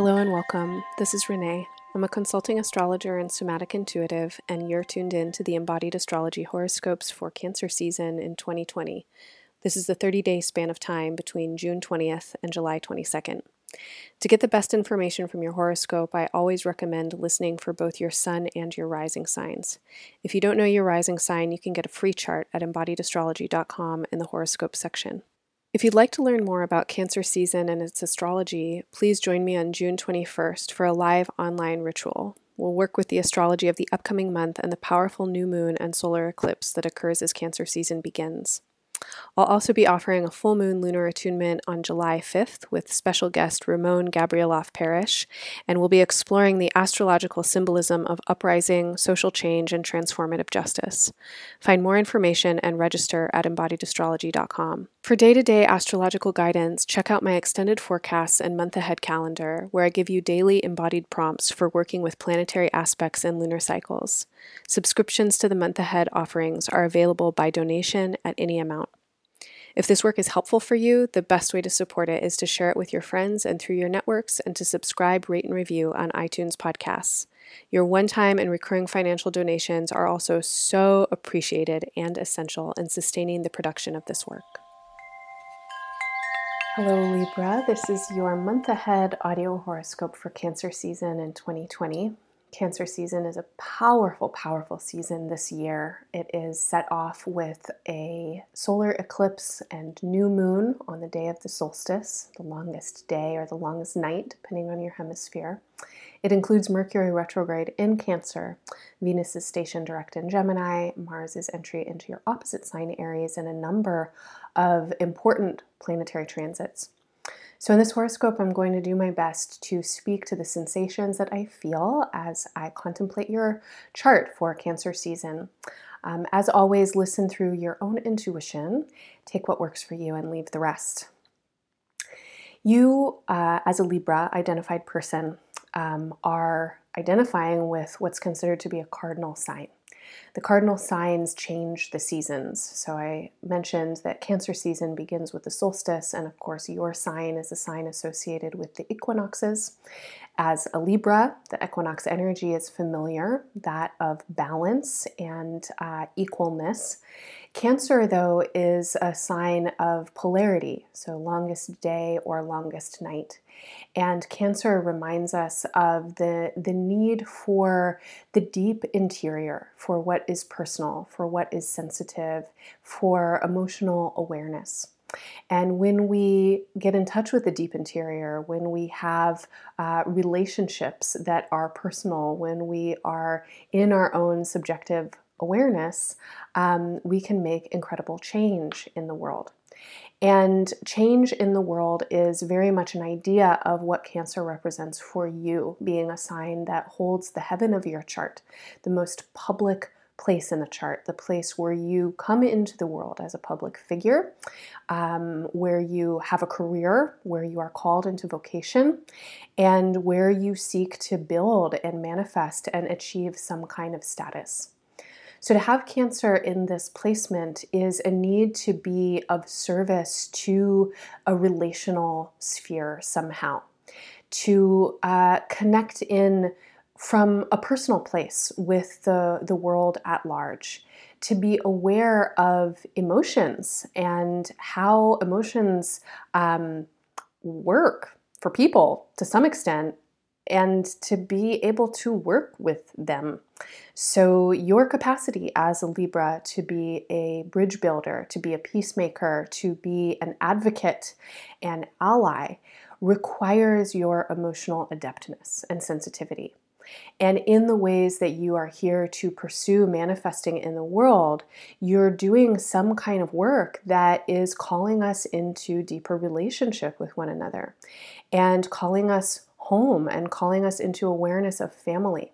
Hello and welcome. This is Renee. I'm a consulting astrologer and somatic intuitive, and you're tuned in to the embodied astrology horoscopes for Cancer season in 2020. This is the 30 day span of time between June 20th and July 22nd. To get the best information from your horoscope, I always recommend listening for both your sun and your rising signs. If you don't know your rising sign, you can get a free chart at embodiedastrology.com in the horoscope section. If you'd like to learn more about Cancer season and its astrology, please join me on June 21st for a live online ritual. We'll work with the astrology of the upcoming month and the powerful new moon and solar eclipse that occurs as Cancer season begins. I'll also be offering a full moon lunar attunement on July 5th with special guest Ramon Gabrieloff Parish, and we'll be exploring the astrological symbolism of uprising, social change, and transformative justice. Find more information and register at embodiedastrology.com. For day to day astrological guidance, check out my extended forecasts and month ahead calendar, where I give you daily embodied prompts for working with planetary aspects and lunar cycles. Subscriptions to the month ahead offerings are available by donation at any amount. If this work is helpful for you, the best way to support it is to share it with your friends and through your networks and to subscribe, rate, and review on iTunes podcasts. Your one time and recurring financial donations are also so appreciated and essential in sustaining the production of this work. Hello, Libra. This is your month ahead audio horoscope for Cancer season in 2020. Cancer season is a powerful, powerful season this year. It is set off with a solar eclipse and new moon on the day of the solstice, the longest day or the longest night, depending on your hemisphere. It includes Mercury retrograde in Cancer, Venus is station direct in Gemini, Mars' entry into your opposite sign Aries, and a number of important planetary transits. So, in this horoscope, I'm going to do my best to speak to the sensations that I feel as I contemplate your chart for Cancer season. Um, as always, listen through your own intuition, take what works for you, and leave the rest. You, uh, as a Libra identified person, um, are identifying with what's considered to be a cardinal sign. The cardinal signs change the seasons. So I mentioned that Cancer season begins with the solstice, and of course, your sign is a sign associated with the equinoxes. As a Libra, the equinox energy is familiar, that of balance and uh, equalness. Cancer, though, is a sign of polarity, so longest day or longest night. And Cancer reminds us of the, the need for the deep interior, for what is personal, for what is sensitive, for emotional awareness. And when we get in touch with the deep interior, when we have uh, relationships that are personal, when we are in our own subjective awareness, um, we can make incredible change in the world. And change in the world is very much an idea of what Cancer represents for you, being a sign that holds the heaven of your chart, the most public place in the chart, the place where you come into the world as a public figure, um, where you have a career, where you are called into vocation, and where you seek to build and manifest and achieve some kind of status. So, to have Cancer in this placement is a need to be of service to a relational sphere somehow, to uh, connect in from a personal place with the, the world at large, to be aware of emotions and how emotions um, work for people to some extent and to be able to work with them. So, your capacity as a Libra to be a bridge builder, to be a peacemaker, to be an advocate and ally requires your emotional adeptness and sensitivity. And in the ways that you are here to pursue manifesting in the world, you're doing some kind of work that is calling us into deeper relationship with one another and calling us home and calling us into awareness of family.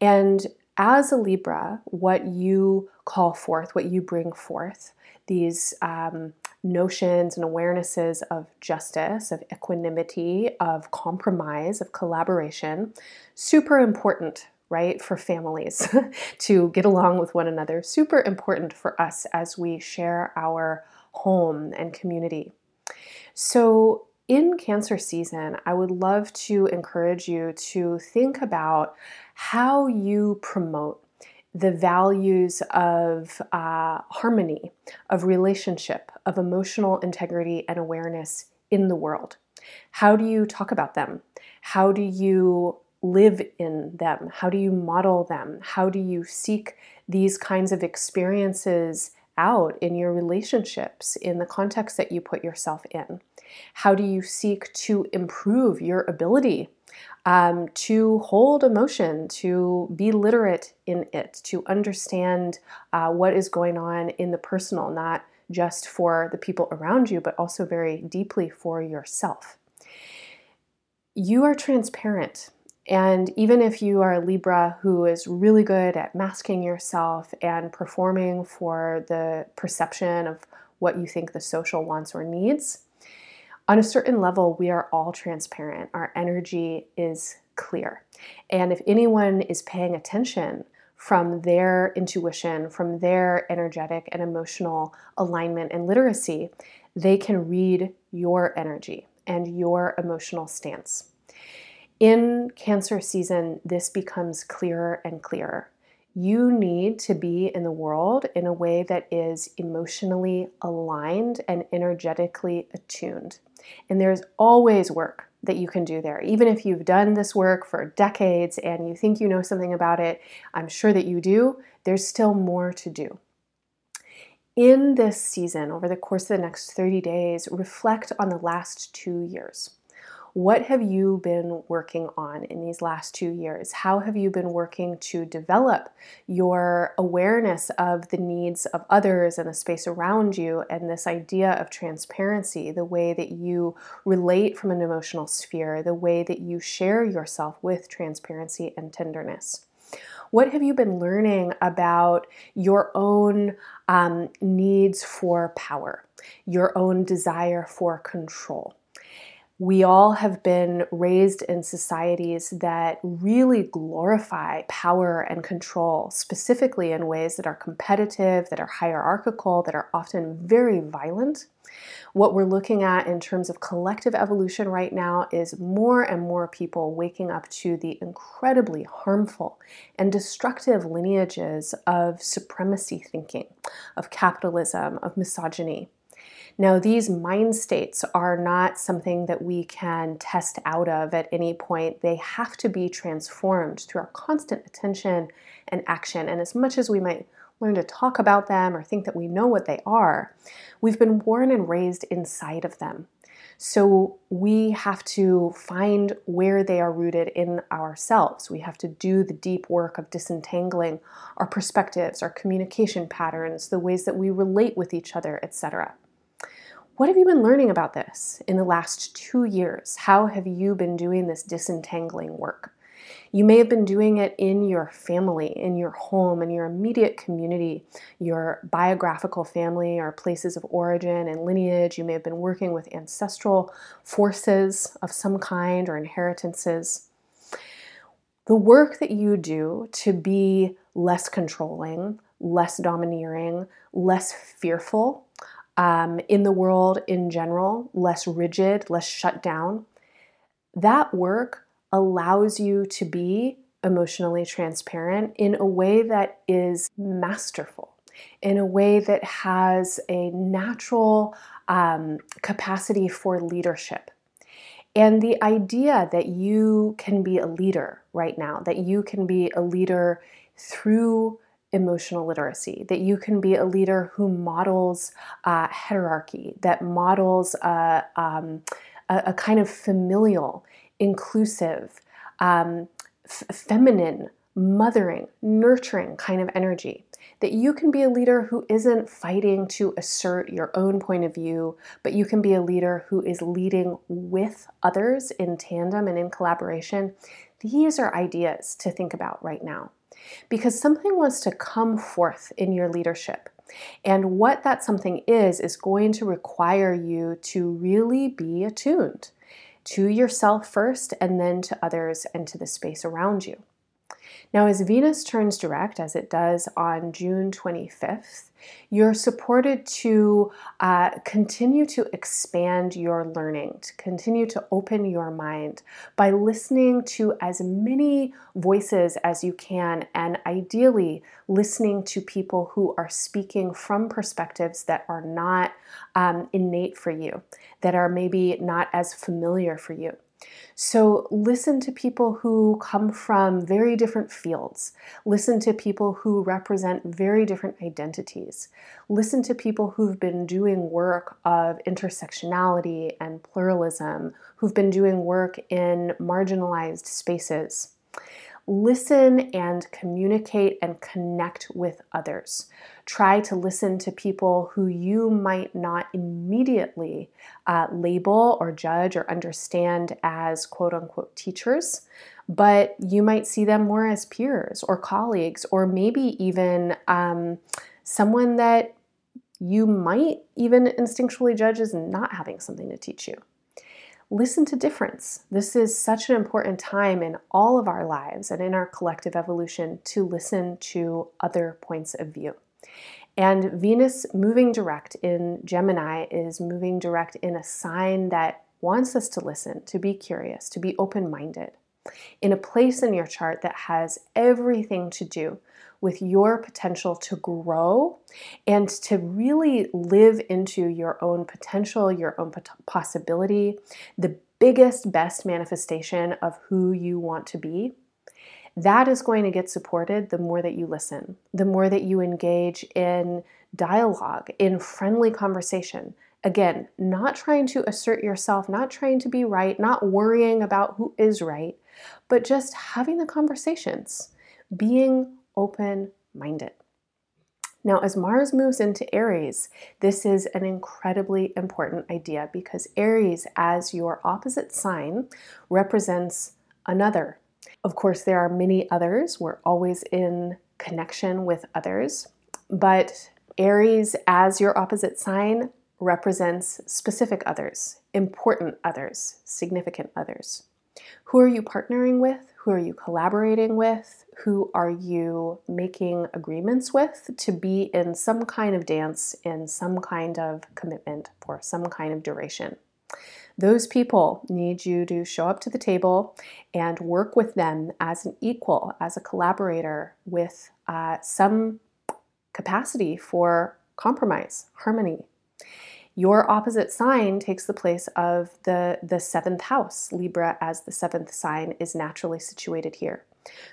And as a Libra, what you call forth, what you bring forth, these um, notions and awarenesses of justice, of equanimity, of compromise, of collaboration, super important, right, for families to get along with one another, super important for us as we share our home and community. So, in Cancer season, I would love to encourage you to think about how you promote the values of uh, harmony, of relationship, of emotional integrity and awareness in the world. How do you talk about them? How do you live in them? How do you model them? How do you seek these kinds of experiences out in your relationships, in the context that you put yourself in? How do you seek to improve your ability um, to hold emotion, to be literate in it, to understand uh, what is going on in the personal, not just for the people around you, but also very deeply for yourself? You are transparent and even if you are a Libra who is really good at masking yourself and performing for the perception of what you think the social wants or needs, on a certain level, we are all transparent. Our energy is clear. And if anyone is paying attention from their intuition, from their energetic and emotional alignment and literacy, they can read your energy and your emotional stance. In Cancer season, this becomes clearer and clearer. You need to be in the world in a way that is emotionally aligned and energetically attuned. And there's always work that you can do there. Even if you've done this work for decades and you think you know something about it, I'm sure that you do, there's still more to do. In this season, over the course of the next 30 days, reflect on the last two years. What have you been working on in these last two years? How have you been working to develop your awareness of the needs of others and the space around you and this idea of transparency, the way that you relate from an emotional sphere, the way that you share yourself with transparency and tenderness? What have you been learning about your own um, needs for power, your own desire for control? We all have been raised in societies that really glorify power and control, specifically in ways that are competitive, that are hierarchical, that are often very violent. What we're looking at in terms of collective evolution right now is more and more people waking up to the incredibly harmful and destructive lineages of supremacy thinking, of capitalism, of misogyny. Now, these mind states are not something that we can test out of at any point. They have to be transformed through our constant attention and action. And as much as we might learn to talk about them or think that we know what they are, we've been born and raised inside of them. So we have to find where they are rooted in ourselves. We have to do the deep work of disentangling our perspectives, our communication patterns, the ways that we relate with each other, etc. What have you been learning about this in the last two years? How have you been doing this disentangling work? You may have been doing it in your family, in your home, in your immediate community, your biographical family or places of origin and lineage. You may have been working with ancestral forces of some kind or inheritances. The work that you do to be less controlling, less domineering, less fearful um, in the world in general, less rigid, less shut down, that work allows you to be emotionally transparent in a way that is masterful, in a way that has a natural um, capacity for leadership. And the idea that you can be a leader right now, that you can be a leader through emotional literacy, that you can be a leader who models uh, hierarchy, that models uh, um, a, a, kind of familial, inclusive, um, f- feminine, mothering, nurturing kind of energy. That you can be a leader who isn't fighting to assert your own point of view, but you can be a leader who is leading with others in tandem and in collaboration. These are ideas to think about right now because something wants to come forth in your leadership. And what that something is, is going to require you to really be attuned to yourself first and then to others and to the space around you. Now, as Venus turns direct, as it does on June 25th, you're supported to uh, continue to expand your learning, to continue to open your mind by listening to as many voices as you can, and ideally listening to people who are speaking from perspectives that are not um, innate for you, that are maybe not as familiar for you. So, listen to people who come from very different fields. Listen to people who represent very different identities. Listen to people who've been doing work of intersectionality and pluralism, who've been doing work in marginalized spaces listen and communicate and connect with others. Try to listen to people who you might not immediately uh, label or judge or understand as quote unquote teachers, but you might see them more as peers or colleagues, or maybe even um, someone that you might even instinctually judge as not having something to teach you listen to difference. This is such an important time in all of our lives and in our collective evolution to listen to other points of view. And Venus moving direct in Gemini is moving direct in a sign that wants us to listen, to be curious, to be open minded, in a place in your chart that has everything to do with your potential to grow and to really live into your own potential, your own possibility, the biggest, best manifestation of who you want to be. That is going to get supported the more that you listen, the more that you engage in dialogue, in friendly conversation. Again, not trying to assert yourself, not trying to be right, not worrying about who is right, but just having the conversations, being open minded. Now, as Mars moves into Aries, this is an incredibly important idea because Aries, as your opposite sign, represents another. Of course, there are many others. We're always in connection with others. But Aries, as your opposite sign, represents specific others, important others, significant others. Who are you partnering with? Who are you collaborating with? Who are you making agreements with to be in some kind of dance, in some kind of commitment for some kind of duration? Those people need you to show up to the table and work with them as an equal, as a collaborator with uh, some capacity for compromise, harmony, your opposite sign takes the place of the, the seventh house. Libra, as the seventh sign, is naturally situated here.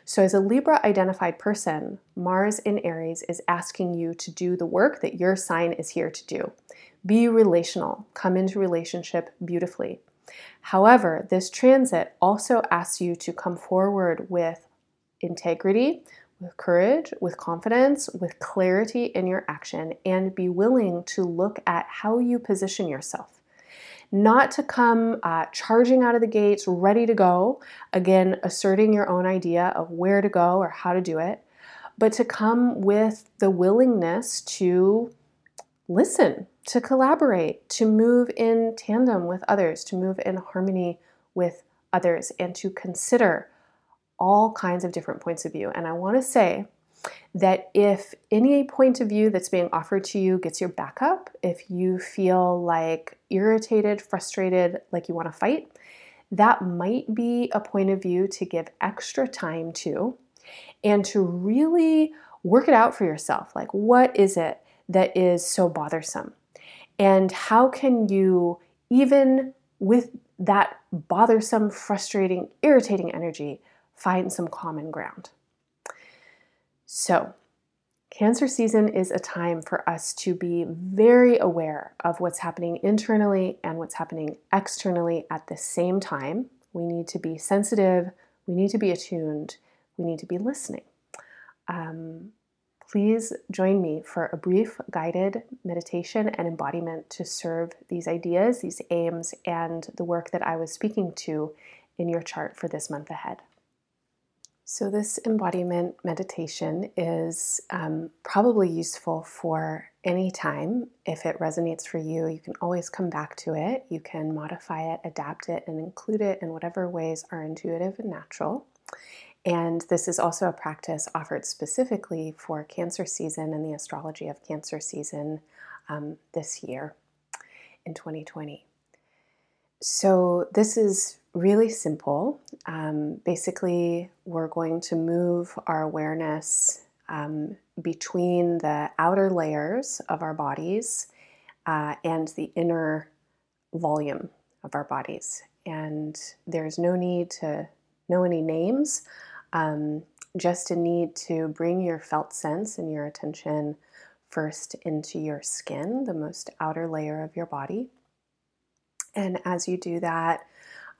So, as a Libra identified person, Mars in Aries is asking you to do the work that your sign is here to do. Be relational, come into relationship beautifully. However, this transit also asks you to come forward with integrity, with courage, with confidence, with clarity in your action, and be willing to look at how you position yourself. Not to come uh, charging out of the gates, ready to go, again, asserting your own idea of where to go or how to do it, but to come with the willingness to listen, to collaborate, to move in tandem with others, to move in harmony with others, and to consider all kinds of different points of view. And I want to say that if any point of view that's being offered to you gets your back up, if you feel like irritated, frustrated, like you want to fight, that might be a point of view to give extra time to and to really work it out for yourself. Like, what is it that is so bothersome? And how can you, even with that bothersome, frustrating, irritating energy, find some common ground. So, Cancer season is a time for us to be very aware of what's happening internally and what's happening externally at the same time. We need to be sensitive, we need to be attuned, we need to be listening. Um, please join me for a brief guided meditation and embodiment to serve these ideas, these aims, and the work that I was speaking to in your chart for this month ahead. So, this embodiment meditation is um, probably useful for any time. If it resonates for you, you can always come back to it. You can modify it, adapt it, and include it in whatever ways are intuitive and natural. And this is also a practice offered specifically for Cancer season and the astrology of Cancer season um, this year in 2020. So, this is really simple. Um, basically, we're going to move our awareness um, between the outer layers of our bodies uh, and the inner volume of our bodies. And there's no need to know any names, um, just a need to bring your felt sense and your attention first into your skin, the most outer layer of your body. And as you do that,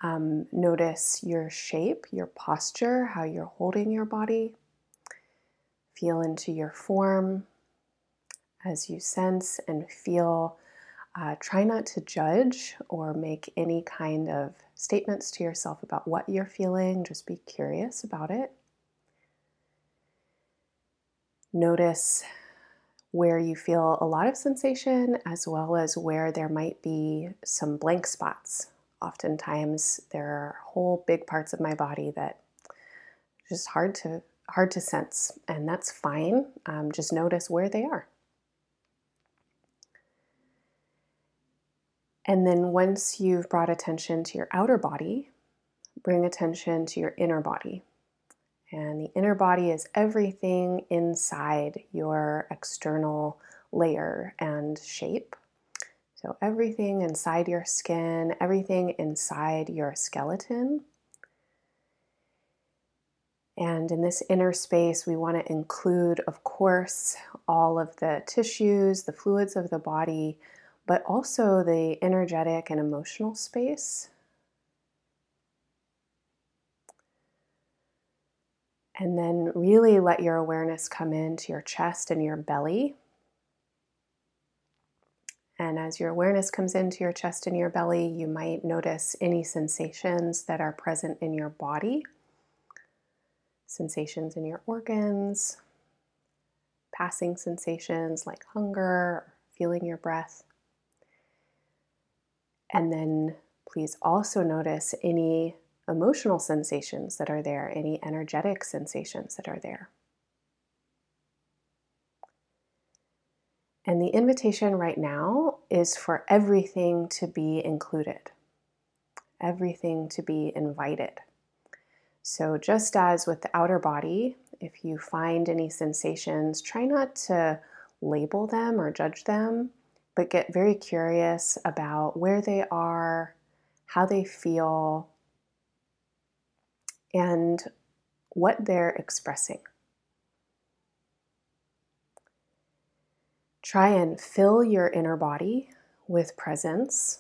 um, notice your shape, your posture, how you're holding your body. Feel into your form as you sense and feel. Uh, try not to judge or make any kind of statements to yourself about what you're feeling. Just be curious about it. Notice where you feel a lot of sensation as well as where there might be some blank spots. Oftentimes there are whole big parts of my body that just hard to hard to sense and that's fine. Um, just notice where they are. And then once you've brought attention to your outer body, bring attention to your inner body. And the inner body is everything inside your external layer and shape. So, everything inside your skin, everything inside your skeleton. And in this inner space, we want to include, of course, all of the tissues, the fluids of the body, but also the energetic and emotional space. And then really let your awareness come into your chest and your belly. And as your awareness comes into your chest and your belly, you might notice any sensations that are present in your body, sensations in your organs, passing sensations like hunger, feeling your breath. And then please also notice any emotional sensations that are there, any energetic sensations that are there. And the invitation right now is for everything to be included, everything to be invited. So, just as with the outer body, if you find any sensations, try not to label them or judge them, but get very curious about where they are, how they feel, and what they're expressing. Try and fill your inner body with presence.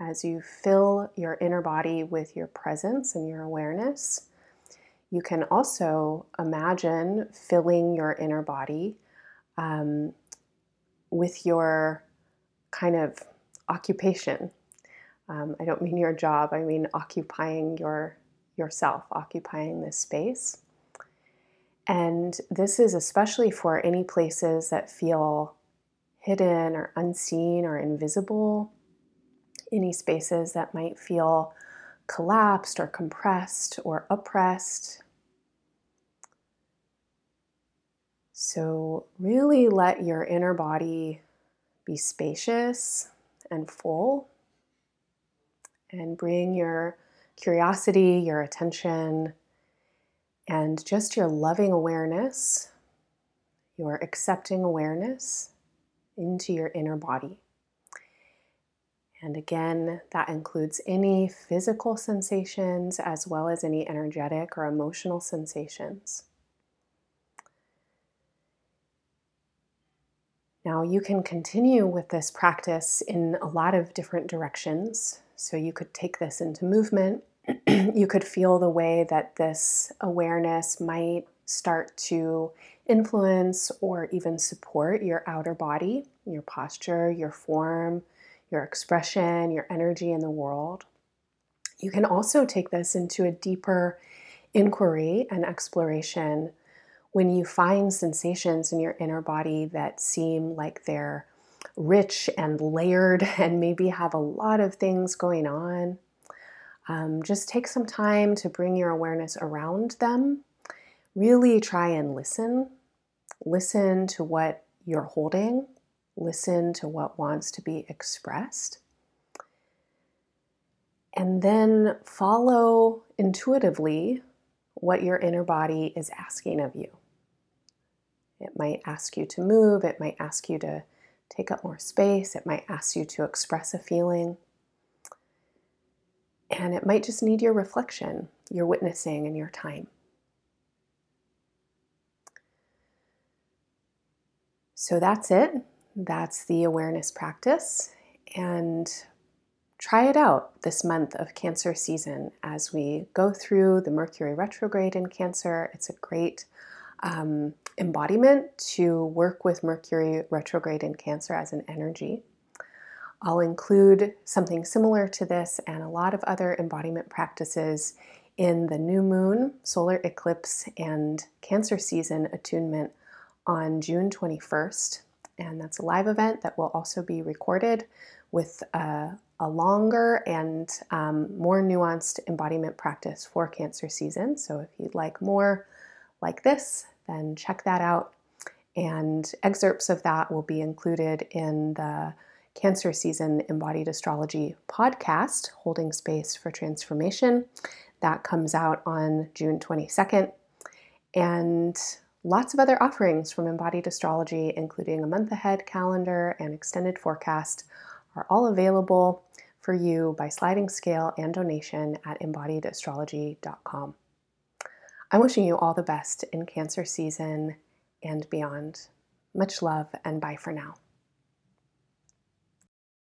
As you fill your inner body with your presence and your awareness, you can also imagine filling your inner body um, with your kind of occupation um, I don't mean your job, I mean occupying your yourself, occupying this space. And this is especially for any places that feel hidden or unseen or invisible, any spaces that might feel collapsed or compressed or oppressed. So, really let your inner body be spacious and full and bring your curiosity, your attention, and just your loving awareness, your accepting awareness into your inner body. And again, that includes any physical sensations as well as any energetic or emotional sensations. Now, you can continue with this practice in a lot of different directions. So you could take this into movement. you could feel the way that this awareness might start to influence or even support your outer body, your posture, your form, your expression, your energy in the world. You can also take this into a deeper inquiry and exploration when you find sensations in your inner body that seem like they're rich and layered and maybe have a lot of things going on. Um, just take some time to bring your awareness around them. Really try and listen. Listen to what you're holding, listen to what wants to be expressed. And then follow intuitively what your inner body is asking of you. It might ask you to move, it might ask you to take up more space, it might ask you to express a feeling. And it might just need your reflection, your witnessing, and your time. So that's it. That's the awareness practice. And try it out this month of Cancer season as we go through the Mercury retrograde in Cancer. It's a great um, embodiment to work with Mercury retrograde in Cancer as an energy. I'll include something similar to this and a lot of other embodiment practices in the new moon, solar eclipse, and Cancer season attunement on June 21st. And that's a live event that will also be recorded with a, a longer and um, more nuanced embodiment practice for Cancer season. So if you'd like more like this, then check that out. And excerpts of that will be included in the Cancer Season Embodied Astrology podcast, Holding Space for Transformation. That comes out on June 22nd. And lots of other offerings from Embodied Astrology, including a month ahead calendar and extended forecast, are all available for you by sliding scale and donation at embodiedastrology.com. I'm wishing you all the best in Cancer season and beyond. Much love and bye for now.